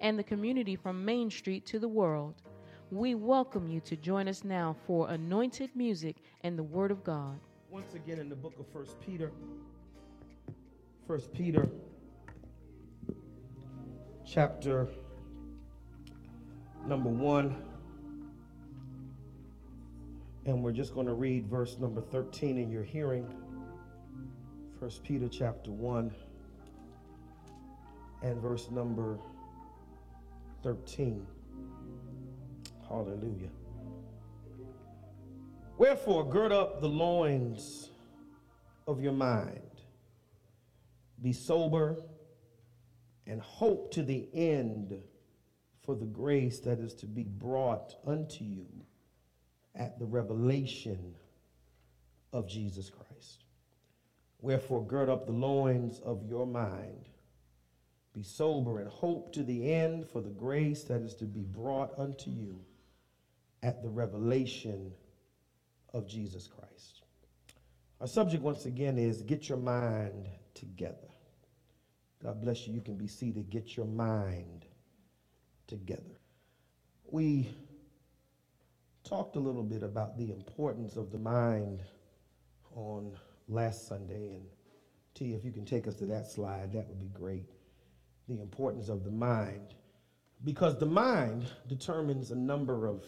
and the community from Main Street to the world. We welcome you to join us now for anointed music and the Word of God. Once again in the book of First Peter, First Peter, chapter number one, and we're just going to read verse number 13 in your hearing. First Peter chapter 1 and verse number 13. Hallelujah. Wherefore, gird up the loins of your mind, be sober, and hope to the end for the grace that is to be brought unto you at the revelation of Jesus Christ. Wherefore, gird up the loins of your mind be sober and hope to the end for the grace that is to be brought unto you at the revelation of Jesus Christ. Our subject, once again, is get your mind together. God bless you. You can be seated. Get your mind together. We talked a little bit about the importance of the mind on last Sunday. And T, if you can take us to that slide, that would be great the importance of the mind because the mind determines a number of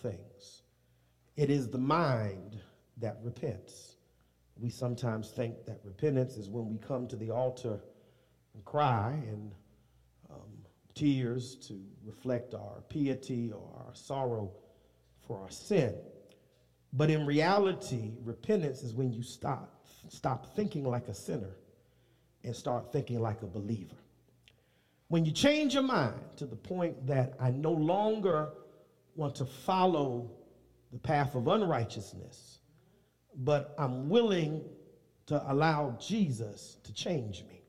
things. It is the mind that repents. We sometimes think that repentance is when we come to the altar and cry and um, tears to reflect our piety or our sorrow for our sin. But in reality, repentance is when you stop, stop thinking like a sinner and start thinking like a believer. When you change your mind to the point that I no longer want to follow the path of unrighteousness, but I'm willing to allow Jesus to change me.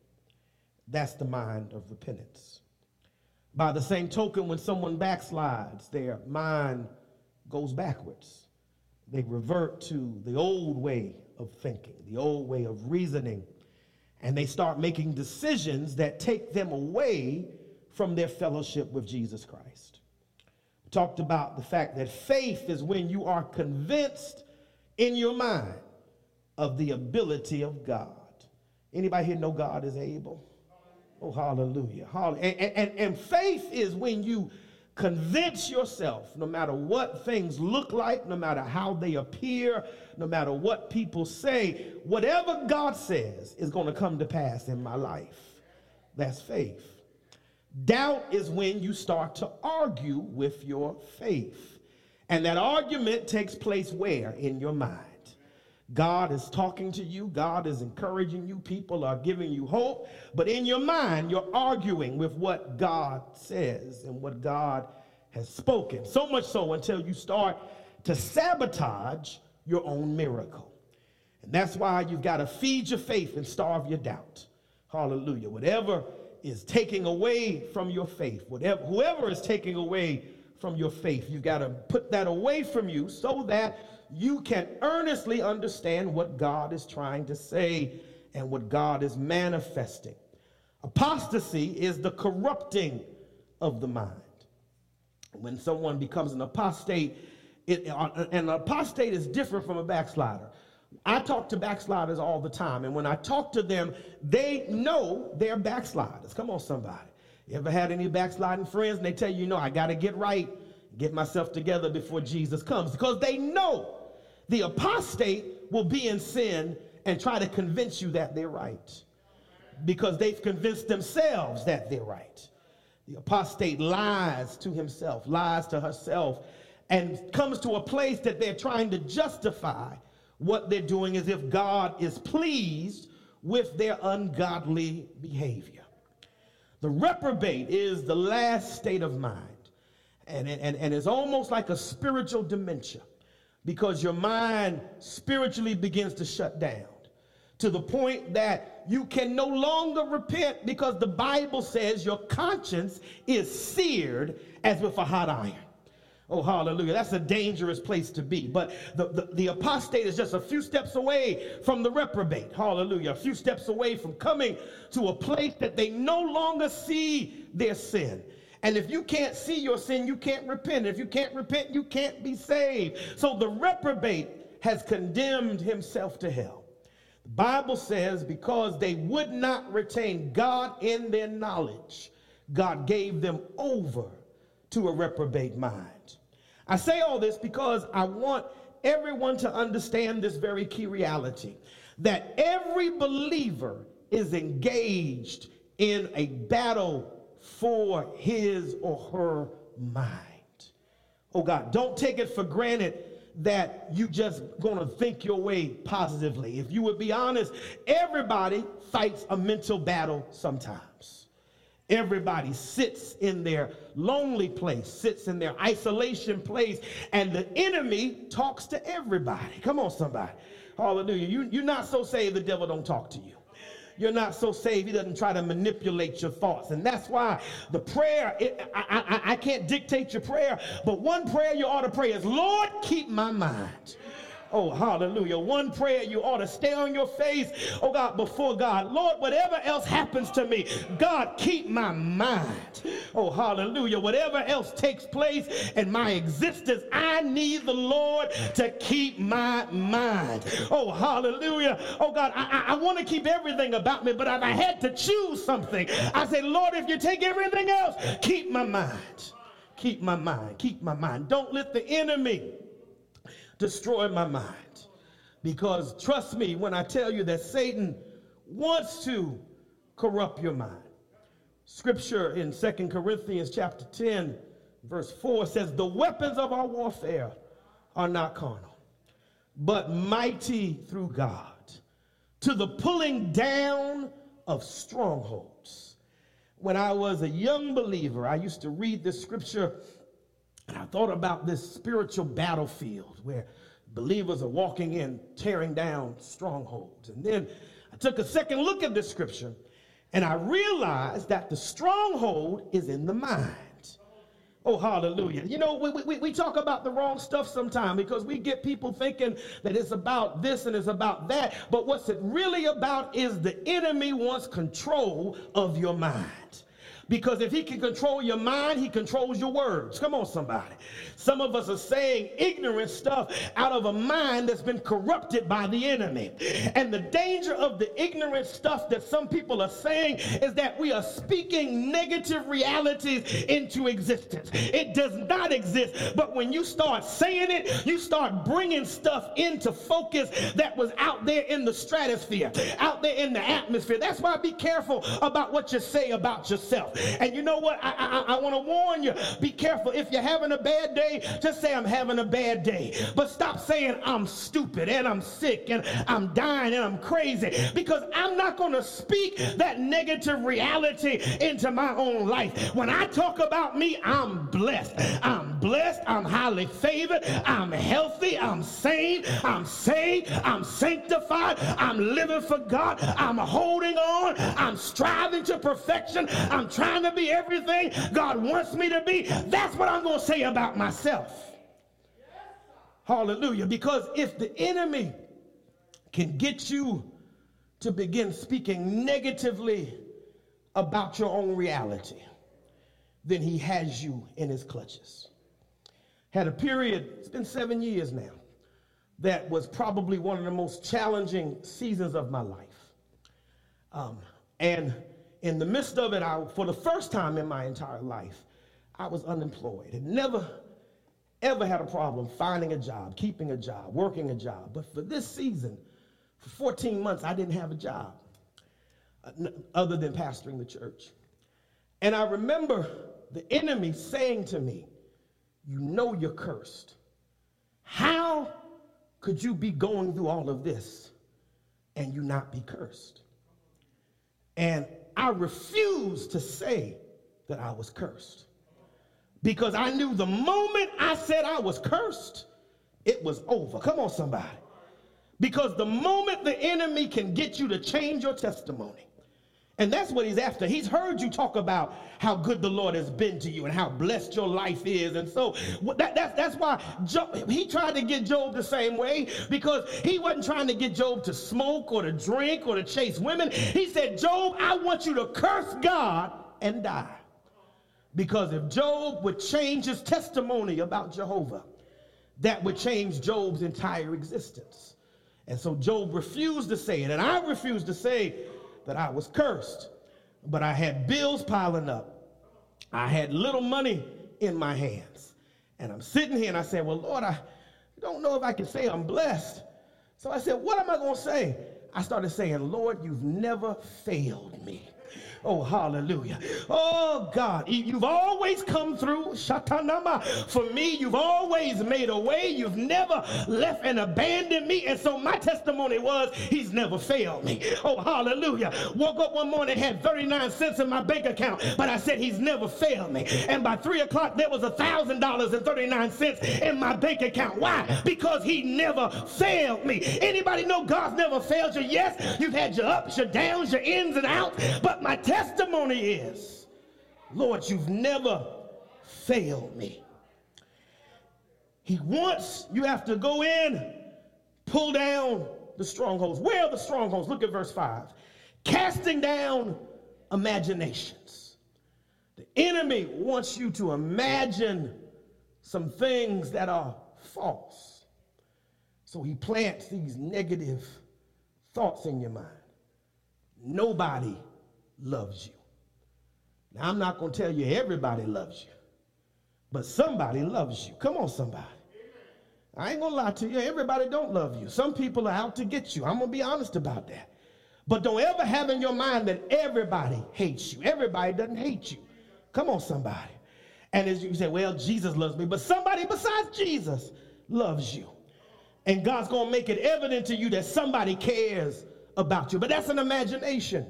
That's the mind of repentance. By the same token, when someone backslides, their mind goes backwards. They revert to the old way of thinking, the old way of reasoning, and they start making decisions that take them away from their fellowship with Jesus Christ. We talked about the fact that faith is when you are convinced in your mind of the ability of God. Anybody here know God is able? Oh, hallelujah. hallelujah. And, and, and faith is when you convince yourself, no matter what things look like, no matter how they appear, no matter what people say, whatever God says is going to come to pass in my life. That's faith. Doubt is when you start to argue with your faith. And that argument takes place where? In your mind. God is talking to you, God is encouraging you, people are giving you hope, but in your mind, you're arguing with what God says and what God has spoken. So much so until you start to sabotage your own miracle. And that's why you've got to feed your faith and starve your doubt. Hallelujah. Whatever is taking away from your faith, whatever whoever is taking away from your faith, you've got to put that away from you so that you can earnestly understand what God is trying to say and what God is manifesting. Apostasy is the corrupting of the mind. When someone becomes an apostate, it, uh, an apostate is different from a backslider. I talk to backsliders all the time, and when I talk to them, they know they're backsliders. Come on, somebody. You ever had any backsliding friends and they tell you, you know, I got to get right, get myself together before Jesus comes? Because they know the apostate will be in sin and try to convince you that they're right because they've convinced themselves that they're right. The apostate lies to himself, lies to herself, and comes to a place that they're trying to justify what they're doing as if God is pleased with their ungodly behavior. The reprobate is the last state of mind. And, and, and it's almost like a spiritual dementia because your mind spiritually begins to shut down to the point that you can no longer repent because the Bible says your conscience is seared as with a hot iron. Oh, hallelujah. That's a dangerous place to be. But the, the, the, apostate is just a few steps away from the reprobate. Hallelujah. A few steps away from coming to a place that they no longer see their sin. And if you can't see your sin, you can't repent. If you can't repent, you can't be saved. So the reprobate has condemned himself to hell. The Bible says because they would not retain God in their knowledge, God gave them over to a reprobate mind. I say all this because I want everyone to understand this very key reality that every believer is engaged in a battle for his or her mind. Oh God, don't take it for granted that you just gonna think your way positively. If you would be honest, everybody fights a mental battle sometimes. Everybody sits in their lonely place, sits in their isolation place, and the enemy talks to everybody. Come on, somebody. Hallelujah. You, you're not so saved, the devil don't talk to you you're not so saved. He doesn't try to manipulate your thoughts. And that's why the prayer, it, I, I, I can't dictate your prayer, but one prayer you ought to pray is, Lord, keep my mind. Oh, hallelujah. One prayer you ought to stay on your face, oh God, before God. Lord, whatever else happens to me, God, keep my mind. Oh, hallelujah. Whatever else takes place in my existence, I need the Lord to keep my mind. Oh, hallelujah. Oh, God, I, I, I want to keep everything about me, but if I had to choose something, I say, Lord, if you take everything else, keep my mind. Keep my mind. Keep my mind. Don't let the enemy destroy my mind. Because trust me when I tell you that Satan wants to corrupt your mind. Scripture in Second Corinthians chapter 10, verse 4 says, The weapons of our warfare are not carnal, but mighty through God to the pulling down of strongholds. When I was a young believer, I used to read this scripture and I thought about this spiritual battlefield where believers are walking in, tearing down strongholds. And then I took a second look at the scripture and I realized that the stronghold is in the mind. Oh, hallelujah. You know, we, we, we talk about the wrong stuff sometimes because we get people thinking that it's about this and it's about that. But what's it really about is the enemy wants control of your mind. Because if he can control your mind, he controls your words. Come on, somebody. Some of us are saying ignorant stuff out of a mind that's been corrupted by the enemy. And the danger of the ignorant stuff that some people are saying is that we are speaking negative realities into existence. It does not exist, but when you start saying it, you start bringing stuff into focus that was out there in the stratosphere, out there in the atmosphere. That's why be careful about what you say about yourself. And you know what? I, I, I want to warn you be careful. If you're having a bad day, just say, I'm having a bad day. But stop saying, I'm stupid and I'm sick and I'm dying and I'm crazy because I'm not going to speak that negative reality into my own life. When I talk about me, I'm blessed. I'm blessed. I'm highly favored. I'm healthy. I'm sane. I'm saved. I'm sanctified. I'm living for God. I'm holding on. I'm striving to perfection. I'm trying trying to be everything God wants me to be, that's what I'm going to say about myself. Hallelujah. Because if the enemy can get you to begin speaking negatively about your own reality, then he has you in his clutches. Had a period, it's been seven years now, that was probably one of the most challenging seasons of my life. Um, and in the midst of it, I, for the first time in my entire life, I was unemployed and never, ever had a problem finding a job, keeping a job, working a job. But for this season, for 14 months, I didn't have a job uh, other than pastoring the church. And I remember the enemy saying to me, You know you're cursed. How could you be going through all of this and you not be cursed? And I refused to say that I was cursed because I knew the moment I said I was cursed, it was over. Come on, somebody. Because the moment the enemy can get you to change your testimony, and that's what he's after. He's heard you talk about how good the Lord has been to you and how blessed your life is. And so that, that's, that's why Job, he tried to get Job the same way because he wasn't trying to get Job to smoke or to drink or to chase women. He said, Job, I want you to curse God and die. Because if Job would change his testimony about Jehovah, that would change Job's entire existence. And so Job refused to say it, and I refuse to say that I was cursed. But I had bills piling up. I had little money in my hands. And I'm sitting here and I said, Well, Lord, I don't know if I can say I'm blessed. So I said, What am I going to say? I started saying, Lord, you've never failed me. Oh, hallelujah. Oh, God, you've always come through. Shatanama. For me, you've always made a way. You've never left and abandoned me. And so my testimony was, He's never failed me. Oh, hallelujah. Woke up one morning, had 39 cents in my bank account, but I said, He's never failed me. And by 3 o'clock, there was a $1,000.39 in my bank account. Why? Because He never failed me. Anybody know God's never failed you? Yes, you've had your ups, your downs, your ins and outs, but my testimony is, Lord, you've never failed me. He wants you have to go in, pull down the strongholds. Where are the strongholds? Look at verse 5. Casting down imaginations. The enemy wants you to imagine some things that are false. So he plants these negative thoughts in your mind. Nobody loves you. Now, I'm not going to tell you everybody loves you, but somebody loves you. Come on, somebody. I ain't going to lie to you. Everybody don't love you. Some people are out to get you. I'm going to be honest about that. But don't ever have in your mind that everybody hates you. Everybody doesn't hate you. Come on, somebody. And as you say, well, Jesus loves me, but somebody besides Jesus loves you. And God's going to make it evident to you that somebody cares about you. But that's an imagination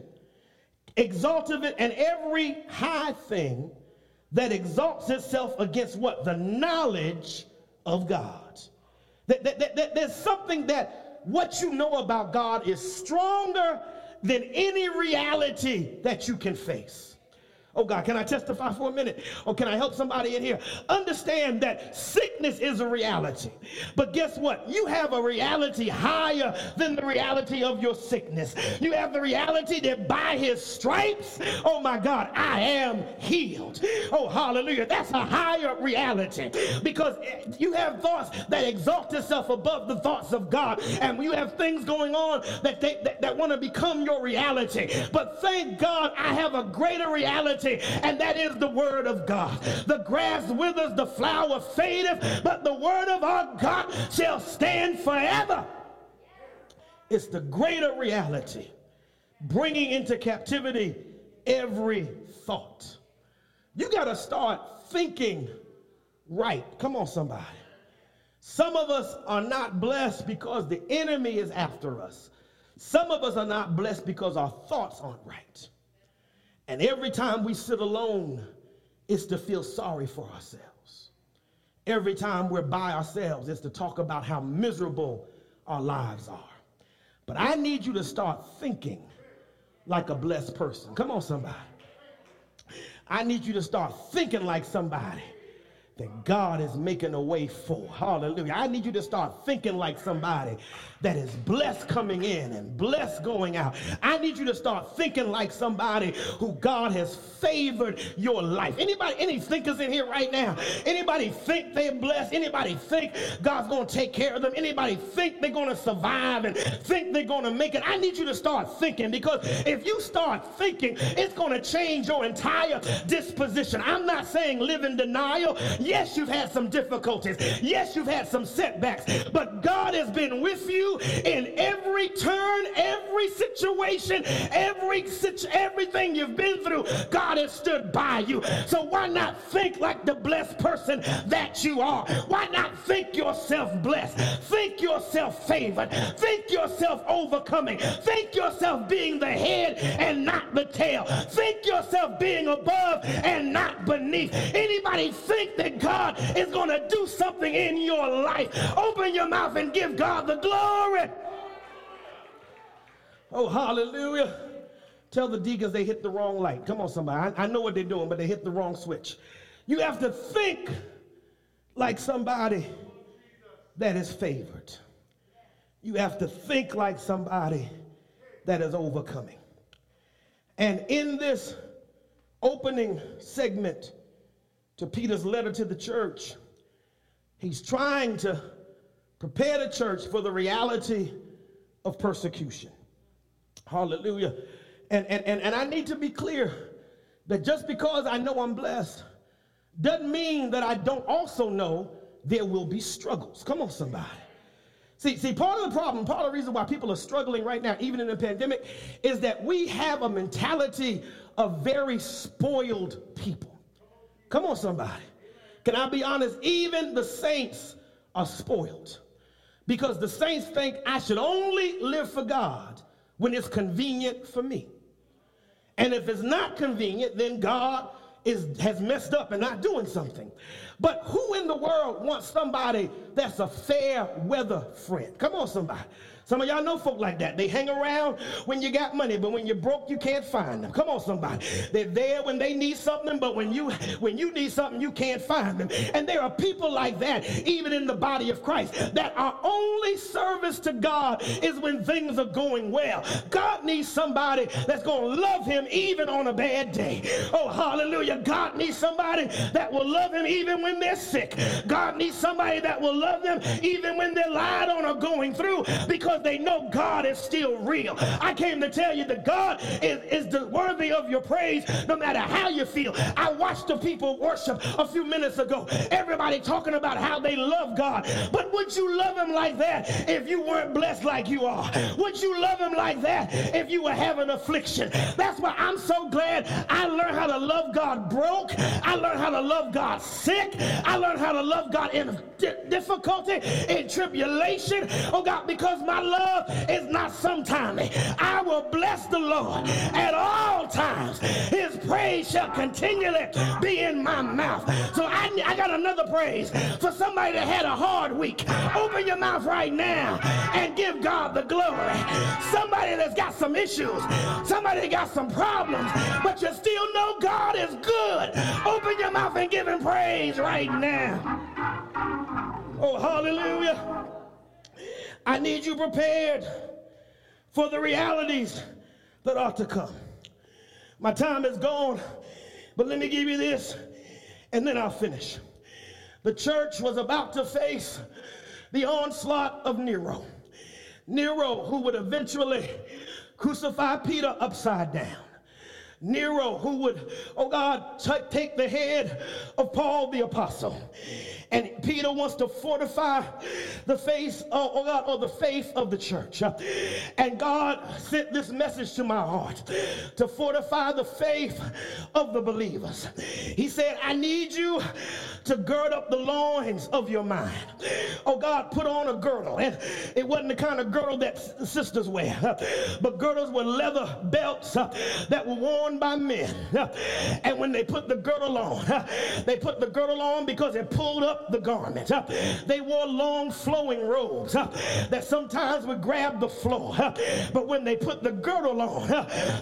exalted it, and every high thing that exalts itself against what? The knowledge of God. That, that, that, that there's something that what you know about God is stronger than any reality that you can face. Oh God, can I testify for a minute? Or can I help somebody in here? Understand that sickness is a reality. But guess what? You have a reality higher than the reality of your sickness. You have the reality that by his stripes, oh my God, I am healed. Oh, hallelujah. That's a higher reality because you have thoughts that exalt yourself above the thoughts of God. And you have things going on that, they, that, that want to become your reality. But thank God I have a greater reality and that is the word of God. The grass withers, the flower fadeth, but the word of our God shall stand forever. It's the greater reality, bringing into captivity every thought. You got to start thinking right. Come on, somebody. Some of us are not blessed because the enemy is after us. Some of us are not blessed because our thoughts aren't right. And every time we sit alone, it's to feel sorry for ourselves. Every time we're by ourselves, it's to talk about how miserable our lives are. But I need you to start thinking like a blessed person. Come on, somebody. I need you to start thinking like somebody that God is making a way for. Hallelujah. I need you to start thinking like somebody that is blessed coming in and blessed going out. I need you to start thinking like somebody who God has favored your life. Anybody, any thinkers in here right now? Anybody think they're blessed? Anybody think God's going to take care of them? Anybody think they're going to survive and think they're going to make it? I need you to start thinking because if you start thinking, it's going to change your entire disposition. I'm not saying live in denial. Yes, you've had some difficulties. Yes, you've had some setbacks. But God has been with you in every turn, every situation, every everything you've been through. God has stood by you. So why not think like the blessed person that you are? Why not think yourself blessed? Think yourself favored. Think yourself overcoming. Think yourself being the head and not the tail. Think yourself being above and not beneath. Anybody think that God is going to do something in your life? Open your mouth and give God the glory. Oh, hallelujah. Tell the deacons they hit the wrong light. Come on, somebody. I, I know what they're doing, but they hit the wrong switch. You have to think like somebody that is favored. You have to think like somebody that is overcoming. And in this opening segment to Peter's letter to the church, he's trying to prepare the church for the reality of persecution. Hallelujah. And, and, and, and I need to be clear that just because I know I'm blessed doesn't mean that I don't also know there will be struggles. Come on, somebody. See, see, part of the problem, part of the reason why people are struggling right now, even in the pandemic, is that we have a mentality of very spoiled people. Come on, somebody. Can I be honest? Even the saints are spoiled because the saints think I should only live for God when it's convenient for me. And if it's not convenient, then God is, has messed up and not doing something. But who in the world wants somebody that's a fair weather friend? Come on, somebody. Some of y'all know folk like that. They hang around when you got money, but when you're broke, you can't find them. Come on, somebody. They're there when they need something, but when you when you need something, you can't find them. And there are people like that, even in the body of Christ, that our only service to God is when things are going well. God needs somebody that's to love him even on a bad day. Oh, hallelujah. God needs somebody that will love him even when they're sick. God needs somebody that will love them even when they're lied on or going through because they know God is still real. I came to tell you that God is, is worthy of your praise no matter how you feel. I watched the people worship a few minutes ago. Everybody talking about how they love God. But would you love him like that if you weren't blessed like you are? Would you love him like that if you were having affliction? That's why I'm so glad I learned how to love God broke. I learned how to love God sick. I learned how to love God in difficulty, in tribulation. Oh God, because my love is not sometimes. I will bless the Lord at all times. Shall continually be in my mouth. So I, I got another praise for somebody that had a hard week. Open your mouth right now and give God the glory. Somebody that's got some issues, somebody that got some problems, but you still know God is good. Open your mouth and give him praise right now. Oh, hallelujah. I need you prepared for the realities that are to come. My time is gone, but let me give you this, and then I'll finish. The church was about to face the onslaught of Nero. Nero, who would eventually crucify Peter upside down. Nero, who would, oh God, t- take the head of Paul the apostle. And Peter wants to fortify the faith, uh, oh, oh God, or the faith of the church. Uh, and God sent this message to my heart to fortify the faith of the believers. He said, I need you to gird up the loins of your mind. Oh God, put on a girdle. And it wasn't the kind of girdle that sisters wear, uh, but girdles were leather belts that were worn by men. And when they put the girdle on, they put the girdle on because it pulled up the garment. They wore long flowing robes that sometimes would grab the floor. But when they put the girdle on,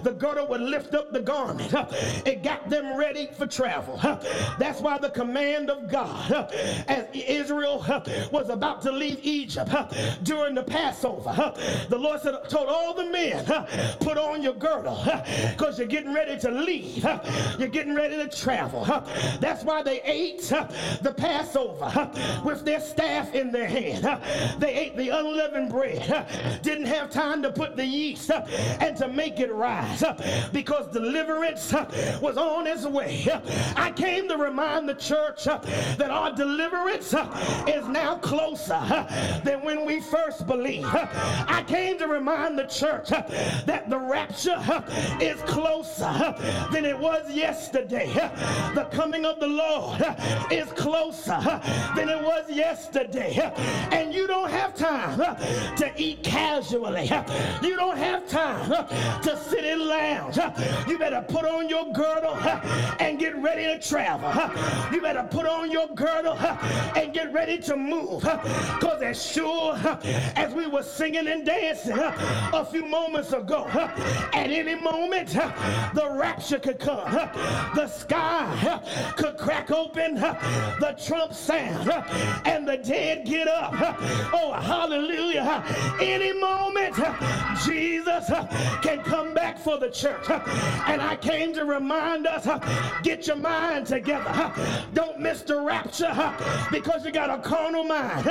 the girdle would lift up the garment. It got them ready for travel. That's why the command of God as Israel was about to leave Egypt during the Passover. The Lord said, told all the men, put on your girdle because you're getting ready to leave. You're getting ready to travel. That's why they ate the Passover with their staff in their hand. They ate the unleavened bread. Didn't have time to put the yeast and to make it rise because deliverance was on its way. I came to remind the church that our deliverance is now closer than when we first believed. I came to remind the church that the rapture is closer than it was yesterday. The coming of the Lord is closer than it was yesterday. And you don't have time to eat casually. You don't have time to sit in lounge. You better put on your girdle and get ready to travel. You better put on your girdle and get ready to move. Because as sure as we were singing and dancing a few moments ago, at any moment the rapture could come. The sky could crack open, the trump and the dead get up. Oh, hallelujah. Any moment, Jesus can come back for the church. And I came to remind us get your mind together. Don't miss the rapture because you got a carnal mind.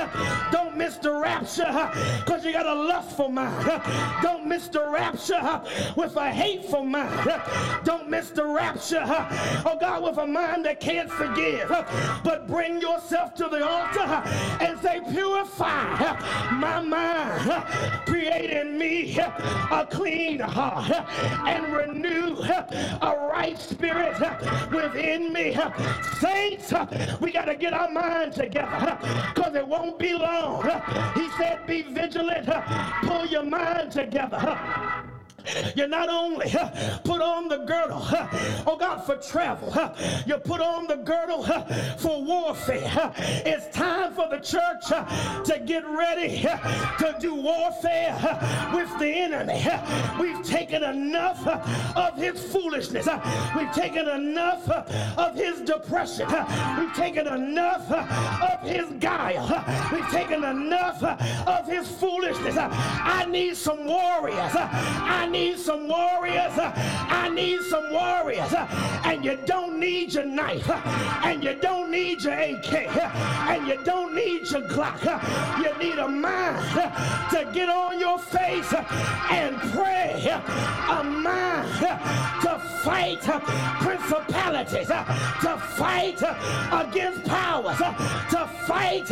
Don't miss the rapture because you got a lustful mind. Don't miss the rapture with a hateful mind. Don't miss the rapture, oh God, with a mind that can't forgive. But bring yourself to the altar and say, Purify my mind, create in me a clean heart, and renew a right spirit within me. Saints, we got to get our mind together because it won't be long. He said, Be vigilant, pull your mind together. You not only put on the girdle, oh God, for travel, you put on the girdle for warfare. It's time for the church to get ready to do warfare with the enemy. We've taken enough of his foolishness. We've taken enough of his depression. We've taken enough of his guile. We've taken enough of his foolishness. I need some warriors. I need some warriors. I need some warriors. And you don't need your knife. And you don't need your AK. And you don't need your Glock. You need a mind to get on your face and pray. A mind to fight principalities. To fight against powers. To fight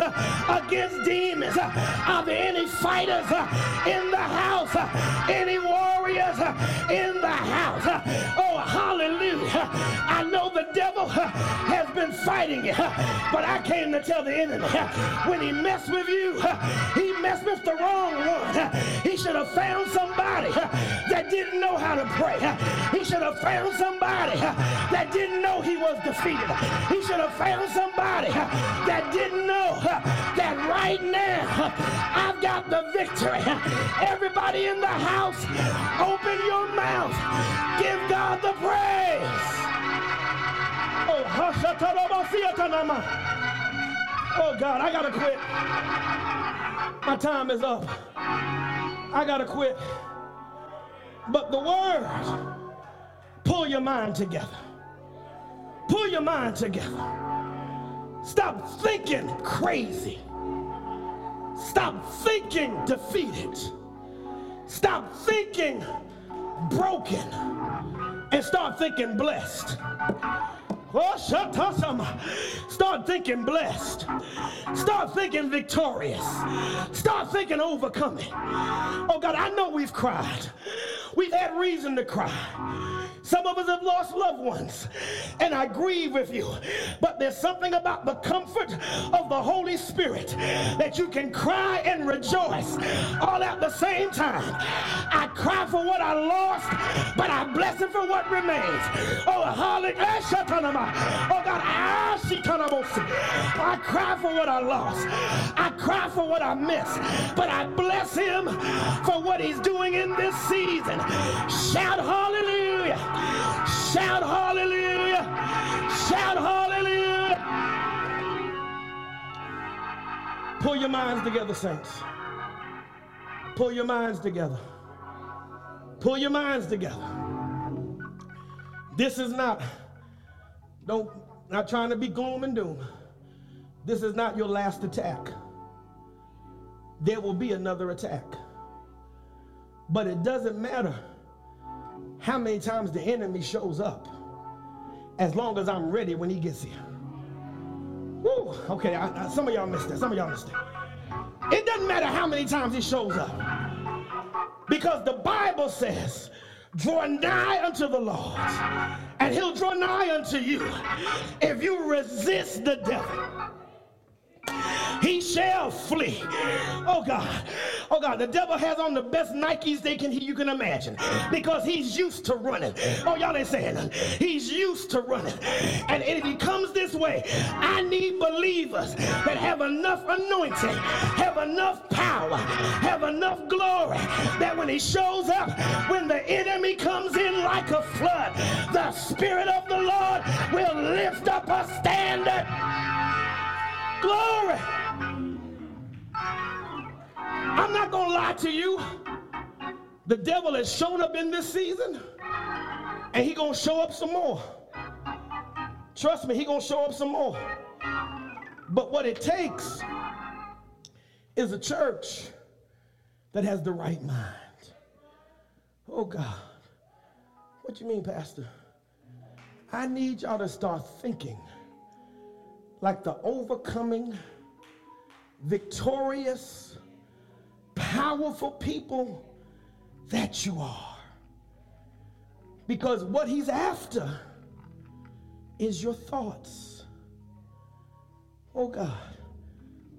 against demons. Are there any fighters in the house? Any warriors? Uh, in the house. Uh, oh, hallelujah. I know the devil uh, has been fighting you, but I came to tell the enemy when he messed with you, he messed with the wrong one. He should have found somebody that didn't know how to pray. He should have found somebody that didn't know he was defeated. He should have found somebody that didn't know that right now I've got the victory. Everybody in the house, open your mouth. Give God the praise. Oh, oh God, I gotta quit. My time is up. I gotta quit. But the word, pull your mind together. Pull your mind together. Stop thinking crazy. Stop thinking defeated. Stop thinking broken and start thinking blessed. Oh. Start thinking blessed. Start thinking victorious. Start thinking overcoming. Oh God, I know we've cried. We've had reason to cry. Some of us have lost loved ones, and I grieve with you. But there's something about the comfort of the Holy Spirit that you can cry and rejoice all at the same time. I cry for what I lost, but I bless Him for what remains. Oh, hallelujah. Oh, God, I cry for what I lost. I cry for what I missed, but I bless Him for what He's doing in this season. Shout hallelujah. Shout hallelujah. Shout hallelujah. Pull your minds together, saints. Pull your minds together. Pull your minds together. This is not, don't, not trying to be gloom and doom. This is not your last attack. There will be another attack. But it doesn't matter how many times the enemy shows up as long as I'm ready when he gets here. Woo, okay, I, I, some of y'all missed that. Some of y'all missed that. It doesn't matter how many times he shows up. Because the Bible says, draw nigh unto the Lord, and he'll draw nigh unto you if you resist the devil he shall flee. Oh God. Oh God, the devil has on the best Nikes they can you can imagine because he's used to running. Oh, y'all ain't saying. He's used to running. And if he comes way, I need believers that have enough anointing, have enough power, have enough glory that when he shows up, when the enemy comes in like a flood, the Spirit of the Lord will lift up a standard. Glory. I'm not going to lie to you. The devil has shown up in this season, and he going to show up some more. Trust me, he to show up some more. But what it takes is a church that has the right mind. Oh God. What you mean, Pastor? I need y'all to start thinking like the overcoming, victorious, powerful people that you are. Because what he's after is your thoughts. Oh God,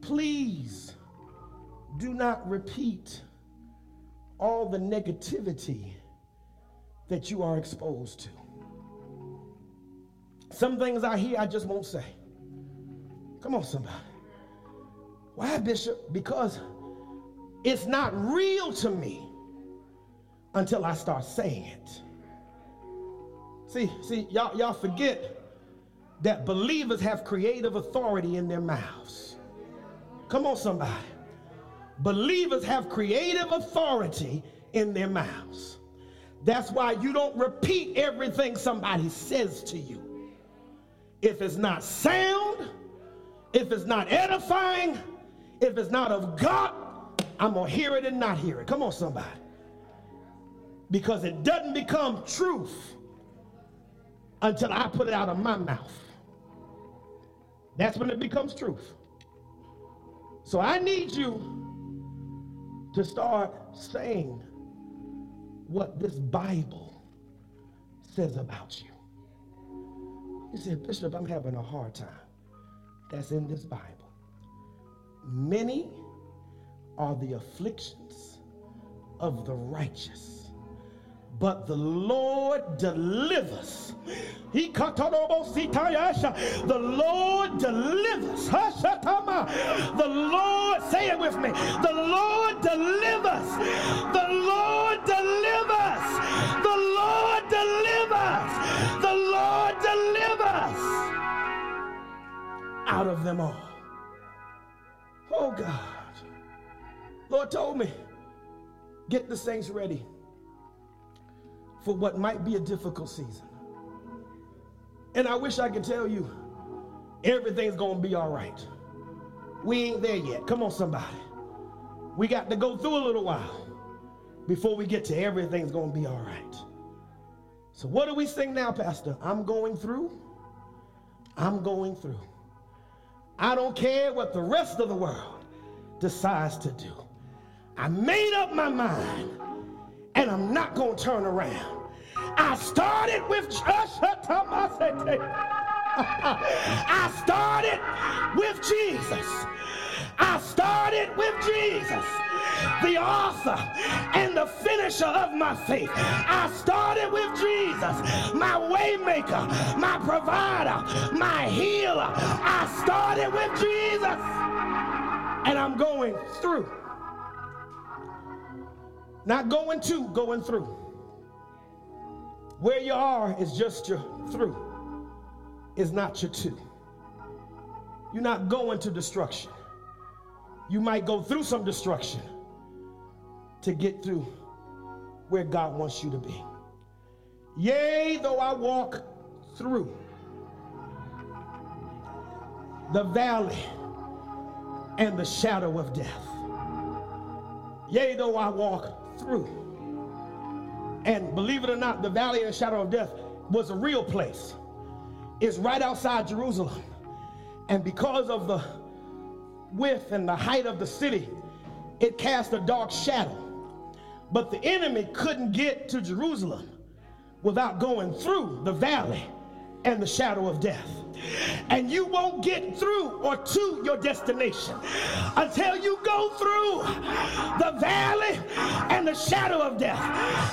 please do not repeat all the negativity that you are exposed to. Some things I hear I just won't say. Come on, somebody. Why, Bishop? Because it's not real to me until I start saying it. See, see, y'all, y'all forget that believers have creative authority in their mouths. Come on, somebody. Believers have creative authority in their mouths. That's why you don't repeat everything somebody says to you. If it's not sound, if it's not edifying, if it's not of God, I'm going to hear it and not hear it. Come on, somebody. Because it doesn't become truth until I put it out of my mouth. That's when it becomes truth. So I need you to start saying what this Bible says about you. You said, Bishop, I'm having a hard time that's in this Bible. Many are the afflictions of the righteous, but the Lord delivers. He The Lord delivers. The Lord, say it with me. The Lord delivers. The Lord delivers. The Lord delivers. The Lord delivers out of them all. Oh God. Lord told me, get the saints ready for what might be a difficult season. And I wish I could tell you everything's going to be all right. We ain't there yet. Come on, somebody. We got to go through a little while before we get to everything's going to be all right. So, what do we sing now, Pastor? I'm going through. I'm going through. I don't care what the rest of the world decides to do. I made up my mind and I'm not going to turn around. I started with I started with Jesus. I started with Jesus, the author and the finisher of my faith. I started with Jesus, my waymaker, my provider, my healer. I started with Jesus, and I'm going through. Not going to, going through. Where you are is just your through, is not your to. You're not going to destruction you might go through some destruction to get through where God wants you to be. Yea, though I walk through the valley and the shadow of death. Yea, though I walk through. And believe it or not, the valley and the shadow of death was a real place. It's right outside Jerusalem. And because of the width and the height of the city, it cast a dark shadow. But the enemy couldn't get to Jerusalem without going through the valley and the shadow of death. And you won't get through or to your destination until you go through the valley and the shadow of death.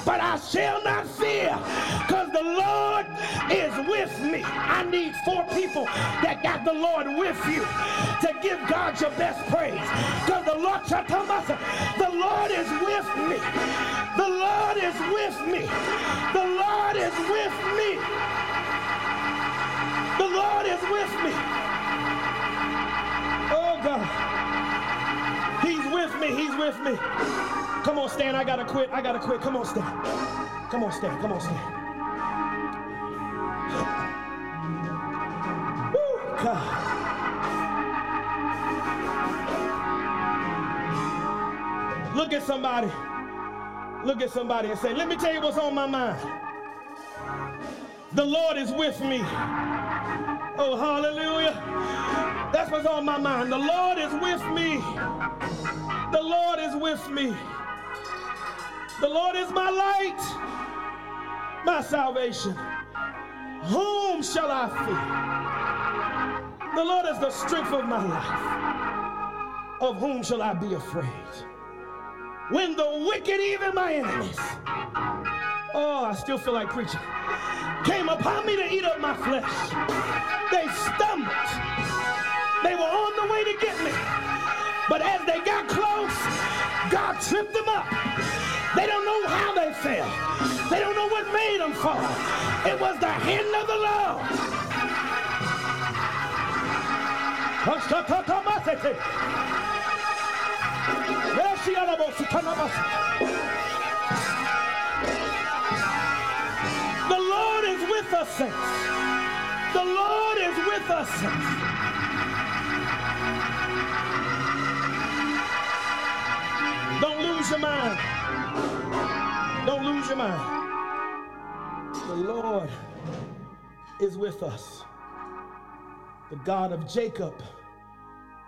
But I shall not fear because the Lord is with me. I need four people that got the Lord with you to give God your best praise. Because the Lord, the Lord is with me. The Lord is with me. The Lord is with me. The Lord is with me. Oh God. He's with me. He's with me. Come on, Stan. I gotta quit. I gotta quit. Come on, Stan. Come on, Stan. Come on, Stan. Woo, God. Look at somebody. Look at somebody and say, let me tell you what's on my mind. The Lord is with me. Oh, hallelujah. That's what's on my mind. The Lord is with me. The Lord is with me. The Lord is my light, my salvation. Whom shall I fear? The Lord is the strength of my life. Of whom shall I be afraid? When the wicked, even my enemies, oh, I still feel like preaching came upon me to eat up my flesh. They stumbled. They were on the way to get me. But as they got close, God tripped them up. They don't know how they fell. They don't know what made them fall. It was the hand of the Lord. The Lord is with us, saints. The Lord is with us. Don't lose your mind. Don't lose your mind. The Lord is with us. The God of Jacob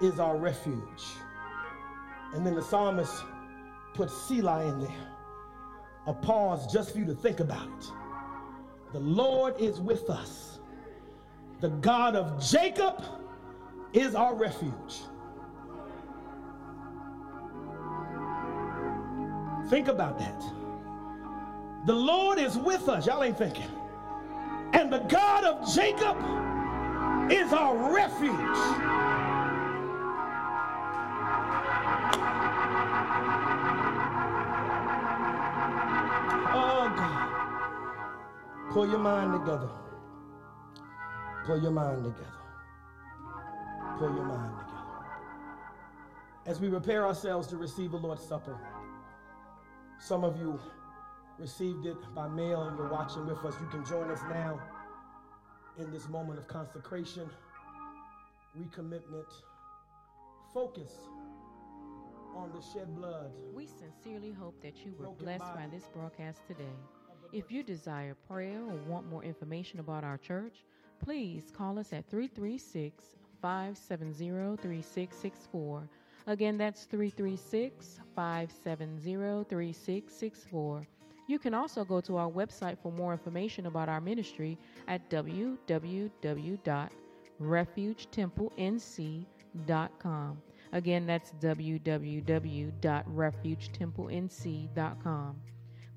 is our refuge. And then the psalmist put Selah in there. A pause just for you to think about it. The Lord is with us. The God of Jacob is our refuge. Think about that. The Lord is with us. Y'all ain't thinking. And the God of Jacob is our refuge. Oh, God. Pull your mind together. Pull your mind together. Pull your mind together. As we prepare ourselves to receive the Lord's Supper, some of you received it by mail and you're watching with us. You can join us now in this moment of consecration, recommitment, focus on the shed blood. We sincerely hope that you were blessed by this broadcast today. If you desire prayer or want more information about our church, please call us at 336 570 3664. Again, that's 336 570 3664. You can also go to our website for more information about our ministry at www.refugetemple.nc.com. Again, that's www.refugetemple.nc.com.